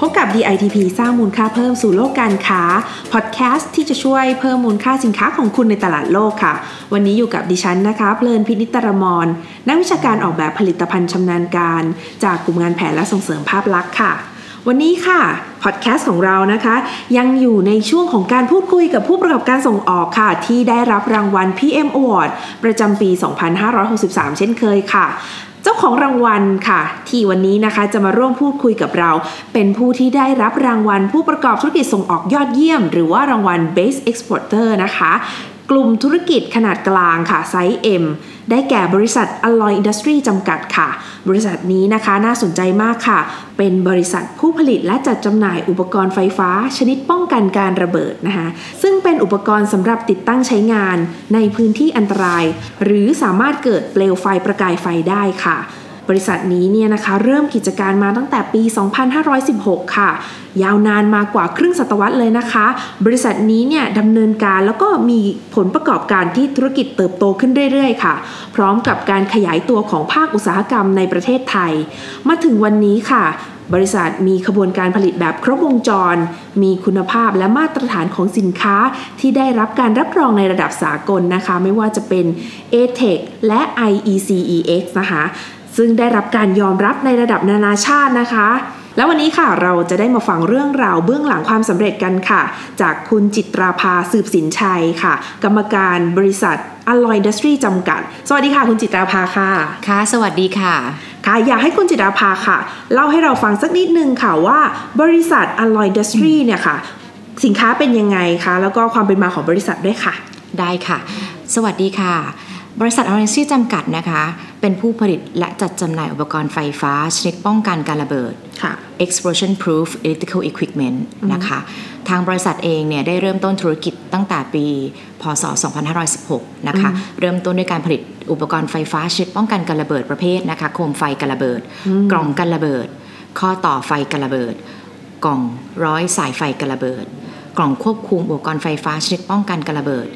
พบกับ DITP สร้างมูลค่าเพิ่มสู่โลกการค้า พอดแคสต์ที่จะช่วยเพิ่มมูลค่าสินค้าของคุณในตลาดโลกค่ะ วันนี้อยู่กับดิฉันนะคะ เพลินพินิตรมร นักวิชาการออกแบบผลิตภัณฑ์ชำนาญการ จากกลุ่มงานแผนและส่งเสริมภาพลักษณ์ค่ะ วันนี้ค่ะพอดแคสต์ของเรานะคะ ยังอยู่ในช่วงของการพูดคุยกับผู้ประกอบการส่งออกค่ะ ที่ได้รับรางวัล PM Award ประจำปี 2563 เช่นเคยค่ะ จ้าของรางวัลค่ะ ที่วันนี้นะคะจะมาร่วมพูดคุยกับเรา เป็นผู้ที่ได้รับรางวัลผู้ประกอบธุรกิจส่งออกยอดเยี่ยม หรือว่ารางวัล Best Exporter นะคะ กลุ่มธุรกิจขนาดกลางค่ะไซส์ M ได้แก่บริษัท Alloy Industry จำกัดค่ะ บริษัทนี้นะคะน่าสนใจมากค่ะ เป็นบริษัทผู้ผลิตและจัดจำหน่ายอุปกรณ์ไฟฟ้า ชนิดป้องกันการระเบิดนะคะ ซึ่งเป็นอุปกรณ์สำหรับติดตั้งใช้งานในพื้นที่อันตราย หรือสามารถเกิดเปลวไฟประกายไฟได้ค่ะ บริษัทนี้เนี่ยนะคะเริ่มกิจการมาตั้งแต่ปี 2516 ค่ะ ยาวนานมากว่าครึ่งศตวรรษเลยนะคะ บริษัทนี้เนี่ยดำเนินการแล้วก็มีผลประกอบการที่ธุรกิจเติบโตขึ้นเรื่อยๆ ค่ะ พร้อมกับการขยายตัวของภาคอุตสาหกรรมในประเทศไทย มาถึงวันนี้ค่ะบริษัทมีขบวนการผลิตแบบครบวงจร มีคุณภาพและมาตรฐานของสินค้าที่ได้รับการรับรองในระดับสากลนะคะ ไม่ว่าจะเป็น ATEC และ IECEX นะคะ ซึ่งได้รับการยอมรับในระดับนานาชาตินะคะ แล้ววันนี้ค่ะเราจะได้มาฟังเรื่องราวเบื้องหลังความสำเร็จกันค่ะ จากคุณจิตราภาสืบสินชัยค่ะ กรรมการบริษัท Alloy Industry จำกัด สวัสดีค่ะ คุณจิตราภาค่ะ ค่ะ สวัสดีค่ะ ค่ะ อยากให้คุณจิตราภาค่ะ เล่าให้เราฟังสักนิดนึงค่ะว่า บริษัท Alloy Industry เนี่ยค่ะ สินค้าเป็นยังไงคะ แล้วก็ความเป็นมาของบริษัทด้วยค่ะ ได้ค่ะ สวัสดีค่ะ บริษัทออเรนซี่จำกัดนะคะ เป็นผู้ผลิตและจัดจำหน่ายอุปกรณ์ไฟฟ้า ชนิดป้องกันการระเบิดค่ะ explosion proof electrical equipment นะคะ ทางบริษัทเองเนี่ยได้เริ่มต้นธุรกิจตั้งแต่ปี พศ 2516 นะคะ เริ่มต้นด้วยการผลิตอุปกรณ์ไฟฟ้าชนิดป้องกันการระเบิดประเภทนะคะโคมไฟการระเบิด กล่องกันระเบิด ข้อต่อไฟการระเบิด กล่องร้อยสายไฟการระเบิด กล่องควบคุมอุปกรณ์ไฟฟ้าชนิดป้องกันการระเบิด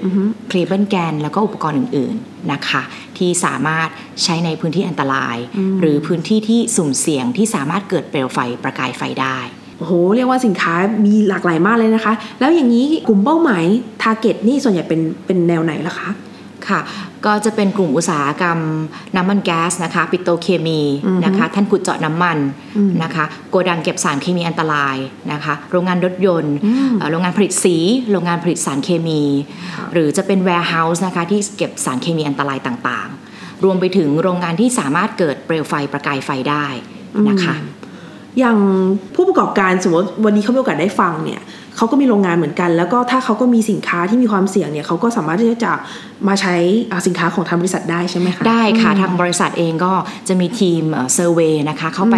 cable gland แล้วก็อุปกรณ์อื่น ๆนะคะ ที่สามารถใช้ในพื้นที่อันตราย หรือพื้นที่ที่สุ่มเสี่ยงที่สามารถเกิดเปลวไฟประกายไฟได้โอ้โห เรียกว่าสินค้ามีหลากหลายมากเลยนะคะ แล้วอย่างนี้กลุ่มเป้าหมาย target นี่ส่วนใหญ่เป็นเป็นแนวไหนล่ะคะ ค่ะก็จะเป็นกลุ่มอุตสาหกรรมน้ำมันแก๊สนะคะปิโตรเคมีนะคะท่านขุดเจาะน้ำมันนะคะโกดังเก็บสารเคมีอันตรายนะคะโรงงานรถยนต์เอ่อโรงงานผลิตสี โรงงานผลิตสารเคมี หรือจะเป็น warehouse นะคะที่เก็บสารเคมีอันตรายต่างๆ รวมไปถึงโรงงานที่สามารถเกิดเปลวไฟประกายไฟได้นะคะอย่างผู้ประกอบการสมมติวันนี้เขามีโอกาสได้ฟังเนี่ย เขาก็มีโรงงานเหมือนกัน แล้วก็ถ้าเขาก็มีสินค้าที่มีความเสี่ยงเนี่ยเขาก็สามารถที่จะมาใช้อ่าสินค้าของทางบริษัทได้ใช่ไหมคะได้ค่ะทางบริษัทเองก็จะมีทีมเซอร์เวยนะคะเข้าไป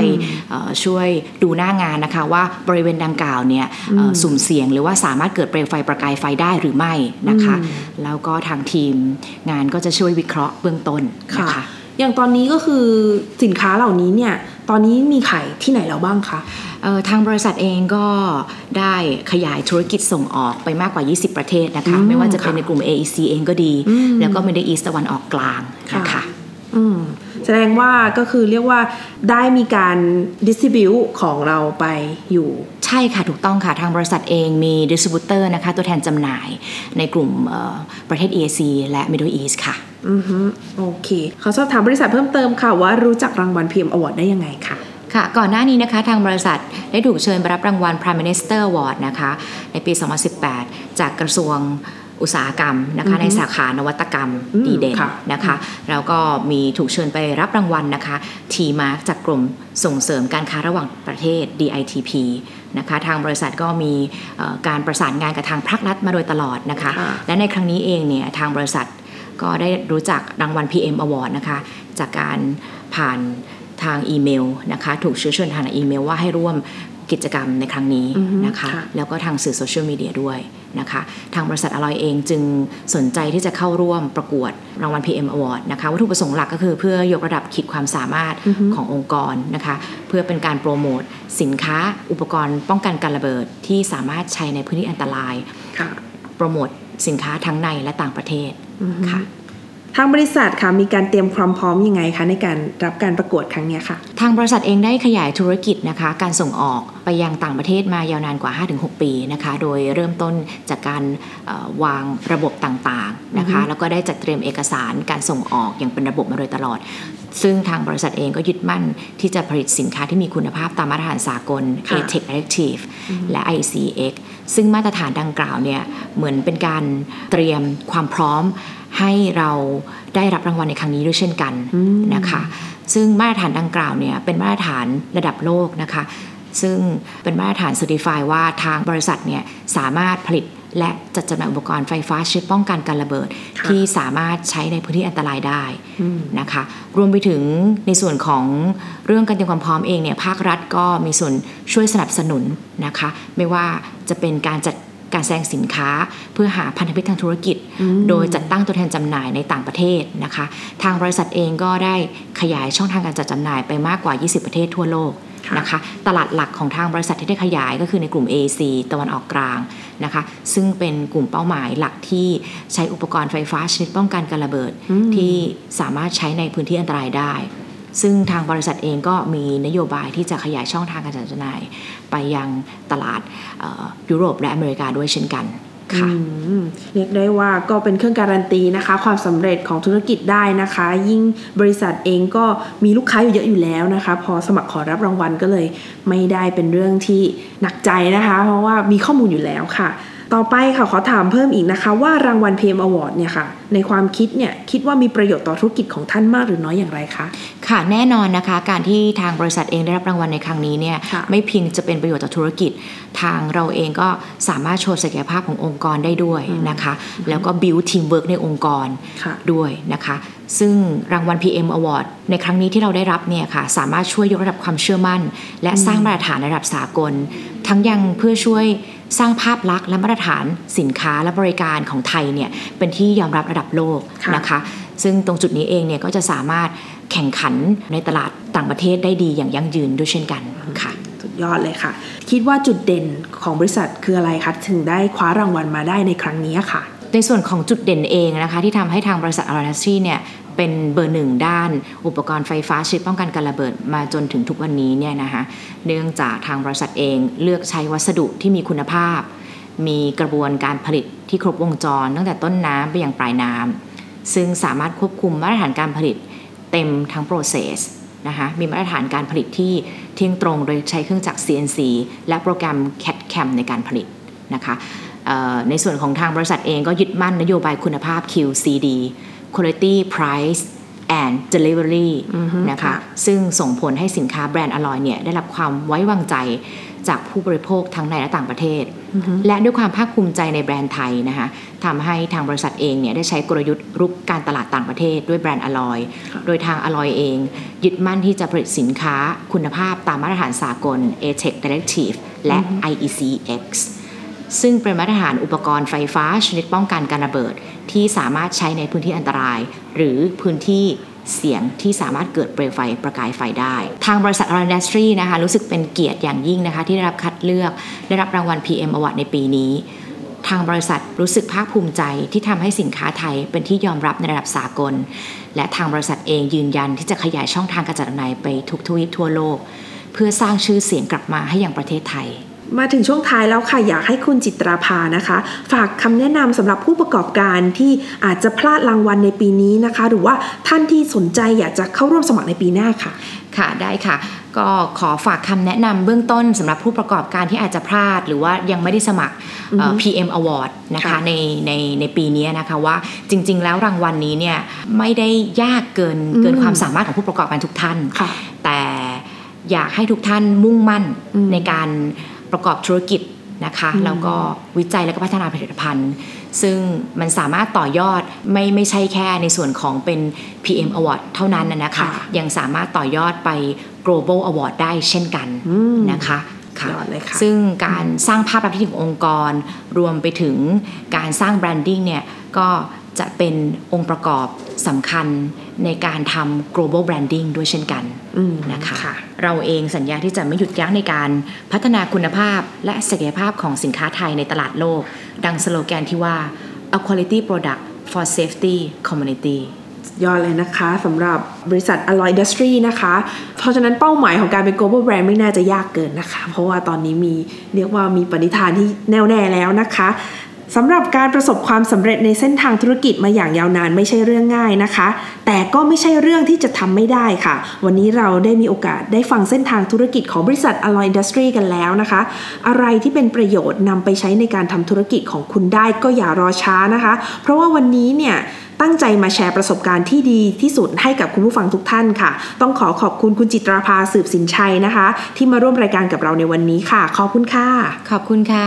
เอ่อช่วยดูหน้างานนะคะว่าบริเวณดังกล่าวเนี่ยเอ่อสุ่มเสี่ยงหรือว่าสามารถเกิดเปลวไฟประกายไฟได้หรือไม่นะคะ แล้วก็ทางทีมงานก็จะช่วยวิเคราะห์เบื้องต้นค่ะนะคะอย่างตอนนี้ก็คือสินค้าเหล่านี้เนี่ยตอนนี้มีขายที่ไหนแล้วบ้างคะเอ่อทางบริษัทเองก็ได้ขยายธุรกิจส่งออกไปมากกว่า 20 ประเทศนะคะอืมไม่ว่าจะเป็นค่ะในกลุ่ม AEC เองก็ดี แล้วก็ Middle East ตะวันออกกลางนะคะอืมแสดงว่าก็คือเรียกว่าได้มีการ distribute ของเราไปอยู่ ใช่ค่ะ ถูกต้องค่ะทางบริษัทเองมี distributorร์นะคะ ตัวแทนจำหน่ายในกลุ่มเอ่อประเทศ AEC และ Middle East ค่ะ อือฮึโอเคขอสอบถามบริษัทเพิ่มเติมค่ะว่ารู้จักรางวัล PM Award ได้ยังไงคะค่ะ ก่อนหน้านี้นะคะทางบริษัทได้ถูกเชิญไปรับรางวัล Prime Minister Award นะคะในปี 2018 จากกระทรวงอุตสาหกรรมนะคะในสาขานวัตกรรมอืมดีเด่นค่ะนะคะแล้วก็มีถูกเชิญไปรับรางวัลนะคะ T-Mark จากกรมส่งเสริมการค้าระหว่างประเทศ DITP นะคะทางบริษัทก็มีเอ่อการประสานงานกับทางภาครัฐมาโดยตลอดนะคะค่ะและในครั้งนี้เองเนี่ยทางบริษัท ก็ได้รู้จักรางวัล PM Award นะคะจากการผ่านทางอีเมลนะคะถูกเชื้อเชิญทางอีเมลว่าให้ร่วมกิจกรรมในครั้งนี้อือฮึนะคะค่ะแล้วก็ทางสื่อโซเชียลมีเดียด้วยนะคะทางบริษัทอลอยเองจึงสนใจที่จะเข้าร่วมประกวดรางวัล PM Award นะคะวัตถุประสงค์หลักก็คือเพื่อยกระดับขีดความสามารถขององค์กรนะคะเพื่อเป็นการโปรโมทสินค้าอุปกรณ์ป้องกันการระเบิดที่สามารถใช้ในพื้นที่อันตรายค่ะโปรโมทสินค้าทั้งในและต่างประเทศ ค่ะทางบริษัทค่ะมีการเตรียมความพร้อมยังไงคะในการรับการประกวดครั้งเนี้ยค่ะ ทางบริษัทเองได้ขยายธุรกิจนะคะ การส่งออกไปยังต่างประเทศมายาวนานกว่า 5-6 ปีนะคะ โดยเริ่มต้นจากการเอ่อวางระบบต่างๆนะคะ แล้วก็ได้จัดเตรียมเอกสารการส่งออกอย่างเป็นระบบมาโดยตลอด ซึ่งทางบริษัทเองก็ยึดมั่นที่จะผลิตสินค้าที่มีคุณภาพตามมาตรฐานสากลค่ะ ATEC Directive และ ICX ซึ่งมาตรฐานดังกล่าวเนี่ยเหมือนเป็นการเตรียมความพร้อมให้เราได้รับรางวัลในครั้งนี้ด้วยเช่นกันนะคะ ซึ่งมาตรฐานดังกล่าวเนี่ยเป็นมาตรฐานระดับโลกนะคะ ซึ่งเป็นมาตรฐาน Certify ว่าทางบริษัทเนี่ยสามารถผลิต และจัดจำหน่ายอุปกรณ์ไฟฟ้าชนิดป้องกันการระเบิดค่ะที่สามารถใช้ในพื้นที่อันตรายได้นะคะ รวมไปถึงในส่วนของเรื่องการเตรียมความพร้อมเองเนี่ยภาครัฐก็มีส่วนช่วยสนับสนุนนะคะ ไม่ว่าจะเป็นการจัดการแสดงสินค้าเพื่อหาพันธมิตรทางธุรกิจ โดยจัดตั้งตัวแทนจำหน่ายในต่างประเทศนะคะ ทางบริษัทเองก็ได้ขยายช่องทางการจัดจำหน่ายไปมากกว่า 20 ประเทศทั่วโลกค่ะ นะคะตลาดหลักของทางบริษัทที่ได้ขยายก็คือในกลุ่ม AC ตะวันออกกลางนะคะซึ่งเป็นกลุ่มเป้าหมายหลักที่ใช้อุปกรณ์ไฟฟ้าชนิดป้องกันการระเบิดที่สามารถใช้ในพื้นที่อันตรายได้ ซึ่งทางบริษัทเองก็มีนโยบายที่จะขยายช่องทางการจัดจำหน่าย ไปยังตลาดเอ่อยุโรปและอเมริกาด้วยเช่นกัน ค่ะเรียกได้ว่าก็เป็นเครื่องการันตีนะคะ ความสำเร็จของธุรกิจได้นะคะ ยิ่งบริษัทเองก็มีลูกค้าอยู่เยอะอยู่แล้วนะคะ พอสมัครขอรับรางวัลก็เลยไม่ได้เป็นเรื่องที่หนักใจนะคะ เพราะว่ามีข้อมูลอยู่แล้วค่ะ ต่อไปค่ะขอถามเพิ่มอีกนะคะ ว่ารางวัล PM Award เนี่ยค่ะ ในความคิดเนี่ยคิดว่ามีประโยชน์ต่อธุรกิจของท่านมากหรือน้อยอย่างไรคะค่ะแน่นอนนะคะ การที่ทางบริษัทเองได้รับรางวัลในครั้งนี้เนี่ยค่ะไม่เพียงจะเป็นประโยชน์ต่อธุรกิจ ทางเราเองก็สามารถโชว์ศักยภาพขององค์กรได้ด้วยนะคะ แล้วก็ build teamwork ในองค์กรค่ะด้วยนะคะ ซึ่งรางวัล PM Award ในครั้งนี้ที่เราได้รับเนี่ยค่ะสามารถช่วยยกระดับความเชื่อมั่น และสร้างมาตรฐานระดับสากล ทั้งยังเพื่อช่วยสร้างภาพลักษณ์และมาตรฐานสินค้าและบริการของไทยเนี่ยเป็นที่ยอมรับระดับโลกค่ะนะคะ ซึ่งตรงจุดนี้เองเนี่ยก็จะสามารถแข่งขันในตลาดต่างประเทศได้ดีอย่างยั่งยืนด้วยเช่นกันค่ะสุดยอดเลยค่ะ คิดว่าจุดเด่นของบริษัทคืออะไรคะถึงได้คว้ารางวัลมาได้ในครั้งนี้ค่ะ ในส่วนของจุดเด่นเองนะคะที่ทำให้ทางบริษัทอาราซีเนี่ยเป็นเบอร์หนึ่งด้าน อุปกรณ์ไฟฟ้าชนิดป้องกันการระเบิดมาจนถึงทุกวันนี้เนี่ยนะคะเนื่องจากทางบริษัทเองเลือกใช้วัสดุที่มีคุณภาพ มีกระบวนการผลิตที่ครบวงจร ตั้งแต่ต้นน้ำไปยังปลายน้ำซึ่งสามารถควบคุมมาตรฐานการผลิตเต็มทั้ง process นะคะมีมาตรฐานการผลิตที่เที่ยงตรงโดยใช้เครื่องจักร CNC และโปรแกรม CAD-CAM ในการผลิตนะคะ ในส่วนของทางบริษัทเองก็ยึดมั่นนโยบายคุณภาพ QCD Quality Price and Delivery นะคะค่ะซึ่งส่งผลให้สินค้าแบรนด์อลอยเนี่ยได้รับความไว้วางใจจากผู้บริโภคทั้งในและต่างประเทศ และด้วยความภาคภูมิใจในแบรนด์ไทยนะคะทำให้ทางบริษัทเองเนี่ยได้ใช้กลยุทธ์รุกการตลาดต่างประเทศด้วยแบรนด์อลอย โดยทางอลอยเอง ยึดมั่นที่จะผลิตสินค้าคุณภาพตามมาตรฐานสากล ATEC Directive และ IECX ซึ่งเป็นมาตรฐานอุปกรณ์ไฟฟ้าชนิดป้องกันการระเบิด ที่สามารถใช้ในพื้นที่อันตราย หรือพื้นที่เสี่ยงที่สามารถเกิดเปลวไฟประกายไฟได้ ทางบริษัทอ r ร n d สตรีนะคะรู้สึกเป็นเกียรติอย่างยิ่งนะคะที่ได้รับคัดเลือก ได้รับรางวัล PM Award ในปีนี้ ทางบริษัทรู้สึกภาคภูมิใจที่ทำให้สินค้าไทยเป็นที่ยอมรับในระดับสากล และทางบริษัทเองยืนยันที่จะขยายช่องทางการจัดจำหน่ายไปทุกทวีปทั่วโลก เพื่อสร้างชื่อเสียงกลับมาให้อย่างประเทศไทย มาถึงช่วงท้ายแล้วค่ะ อยากให้คุณจิตราภานะคะ ฝากคำแนะนำสำหรับผู้ประกอบการที่อาจจะพลาดรางวัลในปีนี้นะคะ หรือว่าท่านที่สนใจอยากจะเข้าร่วมสมัครในปีหน้าค่ะ ค่ะได้ค่ะ ก็ขอฝากคำแนะนำเบื้องต้นสำหรับผู้ประกอบการที่อาจจะพลาด หรือว่ายังไม่ได้สมัครเอ่อ PM Award นะคะค่ะในในในปีนี้นะคะว่าจริง ๆ แล้วรางวัลนี้เนี่ยไม่ได้ยากเกินเกินความสามารถของผู้ประกอบการทุกท่านค่ะแต่อยากให้ทุกท่านมุ่งมั่นอืมในการ ประกอบธุรกิจนะคะแล้วก็วิจัยและก็พัฒนาผลิตภัณฑ์ ซึ่งมันสามารถต่อยอดไม่ไม่ใช่แค่ในส่วนของเป็น PM Award เท่านั้นนะนะคะค่ะยังสามารถต่อยอดไป global award ได้เช่นกันอืมนะคะค่ะยอดเลยค่ะซึ่งการสร้างภาพลักษณ์ที่ถึงองค์กร รวมไปถึงการสร้างแบรนดิ้งเนี่ยก็จะเป็นองค์ประกอบสำคัญ ในการทำ global branding ด้วยเช่นกันอืมนะคะค่ะเราเองสัญญาที่จะไม่หยุดยั้งในการพัฒนาคุณภาพและศักยภาพของสินค้าไทยในตลาดโลก ดังสโลแกนที่ว่า a quality product for safety community ยอดเลยนะคะสำหรับบริษัท Alloy Industry นะคะ เพราะฉะนั้นเป้าหมายของการเป็น global brand ไม่น่าจะยากเกินนะคะ เพราะว่าตอนนี้มีเรียกว่ามีปณิธานที่แน่วแน่แล้วนะคะ สำหรับการประสบความสำเร็จในเส้นทางธุรกิจมาอย่างยาวนานไม่ใช่เรื่องง่ายนะคะ แต่ก็ไม่ใช่เรื่องที่จะทำไม่ได้ค่ะ วันนี้เราได้มีโอกาสได้ฟังเส้นทางธุรกิจของบริษัท Alloy Industry กันแล้วนะคะ อะไรที่เป็นประโยชน์นำไปใช้ในการทำธุรกิจของคุณได้ก็อย่ารอช้านะคะ เพราะว่าวันนี้เนี่ยตั้งใจมาแชร์ประสบการณ์ที่ดีที่สุดให้กับคุณผู้ฟังทุกท่านค่ะ ต้องขอขอบคุณคุณจิตราภาสืบสินชัยนะคะ ที่มาร่วมรายการกับเราในวันนี้ค่ะ ขอบคุณค่ะ ขอบคุณค่ะ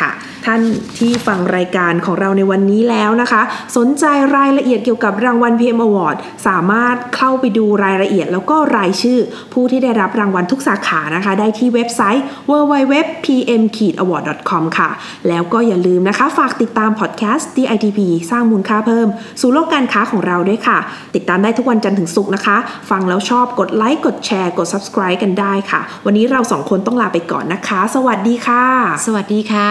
ค่ะ ท่านที่ฟังรายการของเราในวันนี้แล้วนะคะ สนใจรายละเอียดเกี่ยวกับรางวัล PM Award สามารถเข้าไปดูรายละเอียดแล้วก็รายชื่อ ผู้ที่ได้รับรางวัลทุกสาขานะคะ ได้ที่เว็บไซต์ www.pm-award.com ค่ะ แล้วก็อย่าลืมนะคะ ฝากติดตามพอดแคสต์ DITP สร้างมูลค่าเพิ่ม สู่โลกการค้าของเราด้วยค่ะ ติดตามได้ทุกวันจันทร์ถึงศุกร์นะคะ ฟังแล้วชอบกดไลค์กดแชร์กด subscribe กันได้ค่ะ วันนี้เราสองคนต้องลาไปก่อนนะคะ สวัสดีค่ะ สวัสดีค่ะ